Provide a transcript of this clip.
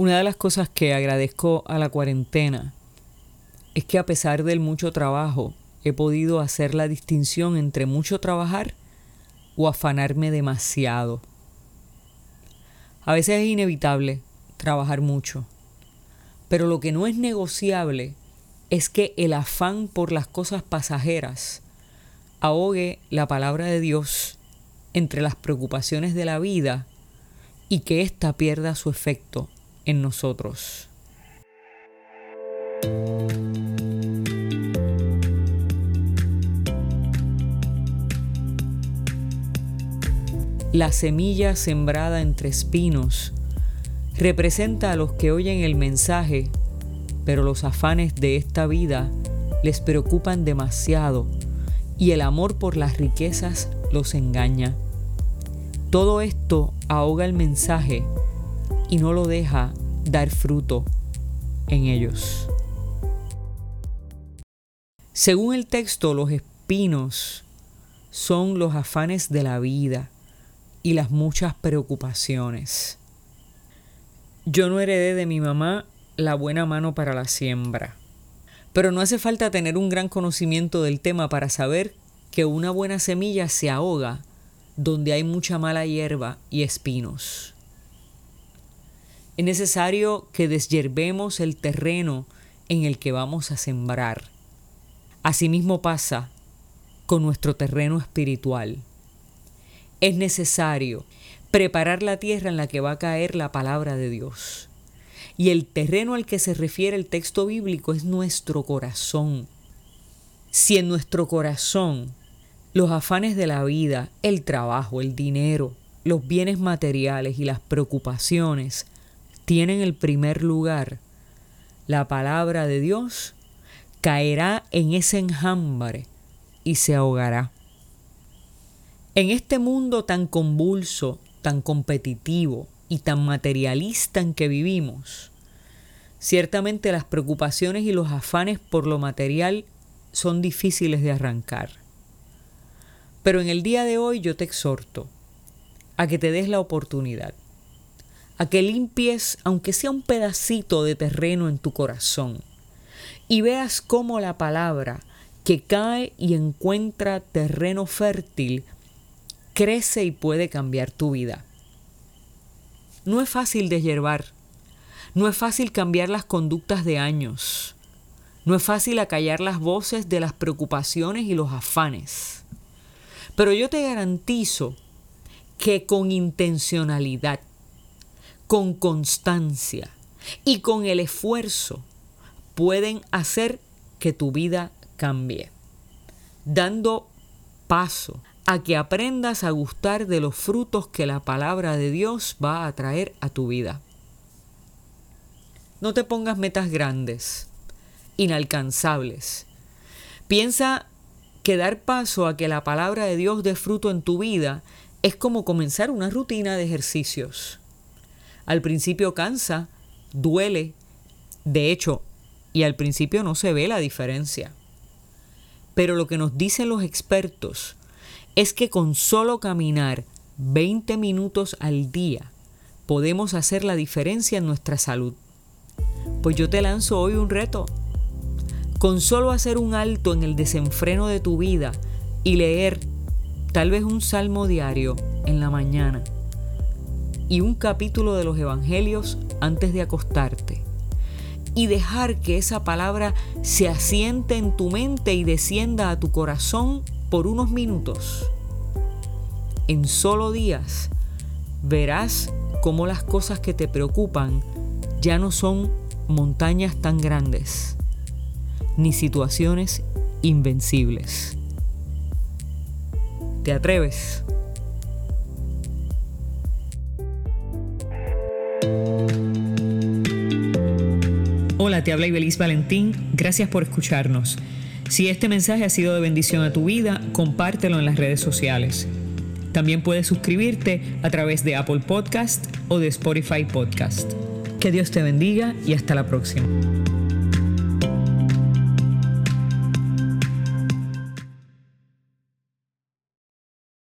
Una de las cosas que agradezco a la cuarentena es que a pesar del mucho trabajo he podido hacer la distinción entre mucho trabajar o afanarme demasiado. A veces es inevitable trabajar mucho, pero lo que no es negociable es que el afán por las cosas pasajeras ahogue la palabra de Dios entre las preocupaciones de la vida y que ésta pierda su efecto nosotros. La semilla sembrada entre espinos representa a los que oyen el mensaje, pero los afanes de esta vida les preocupan demasiado y el amor por las riquezas los engaña. Todo esto ahoga el mensaje y no lo deja dar fruto en ellos. Según el texto, los espinos son los afanes de la vida y las muchas preocupaciones. Yo no heredé de mi mamá la buena mano para la siembra, pero no hace falta tener un gran conocimiento del tema para saber que una buena semilla se ahoga donde hay mucha mala hierba y espinos. Es necesario que desyerbemos el terreno en el que vamos a sembrar. Asimismo pasa con nuestro terreno espiritual es necesario preparar la tierra en la que va a caer la palabra de Dios. Y el terreno al que se refiere el texto bíblico es nuestro corazón. Si en nuestro corazón los afanes de la vida, el trabajo, el dinero, los bienes materiales y las preocupaciones tienen el primer lugar, la palabra de Dios caerá en ese enjambre y se ahogará. En este mundo tan convulso, tan competitivo y tan materialista en que vivimos, ciertamente las preocupaciones y los afanes por lo material son difíciles de arrancar. Pero en el día de hoy yo te exhorto a que te des la oportunidad, a que limpies, aunque sea un pedacito de terreno en tu corazón, y veas cómo la palabra que cae y encuentra terreno fértil crece y puede cambiar tu vida. No es fácil deshiervar, no es fácil cambiar las conductas de años, no es fácil acallar las voces de las preocupaciones y los afanes. Pero yo te garantizo que con intencionalidad, con constancia y con el esfuerzo pueden hacer que tu vida cambie, dando paso a que aprendas a gustar de los frutos que la palabra de Dios va a traer a tu vida. No te pongas metas grandes, inalcanzables. Piensa que dar paso a que la palabra de Dios dé fruto en tu vida es como comenzar una rutina de ejercicios. Al principio cansa, duele, de hecho, y al principio no se ve la diferencia. Pero lo que nos dicen los expertos es que con solo caminar 20 minutos al día podemos hacer la diferencia en nuestra salud. Pues yo te lanzo hoy un reto. Con solo hacer un alto en el desenfreno de tu vida y leer tal vez un salmo diario en la mañana y un capítulo de los evangelios antes de acostarte y dejar que esa palabra se asiente en tu mente y descienda a tu corazón por unos minutos, en solo días, verás cómo las cosas que te preocupan ya no son montañas tan grandes, ni situaciones invencibles. ¿Te atreves? Hola, te habla Ibeliz Valentín. Gracias por escucharnos. Si este mensaje ha sido de bendición a tu vida, compártelo en las redes sociales. También puedes suscribirte a través de Apple Podcast o de Spotify Podcast. Que Dios te bendiga y hasta la próxima.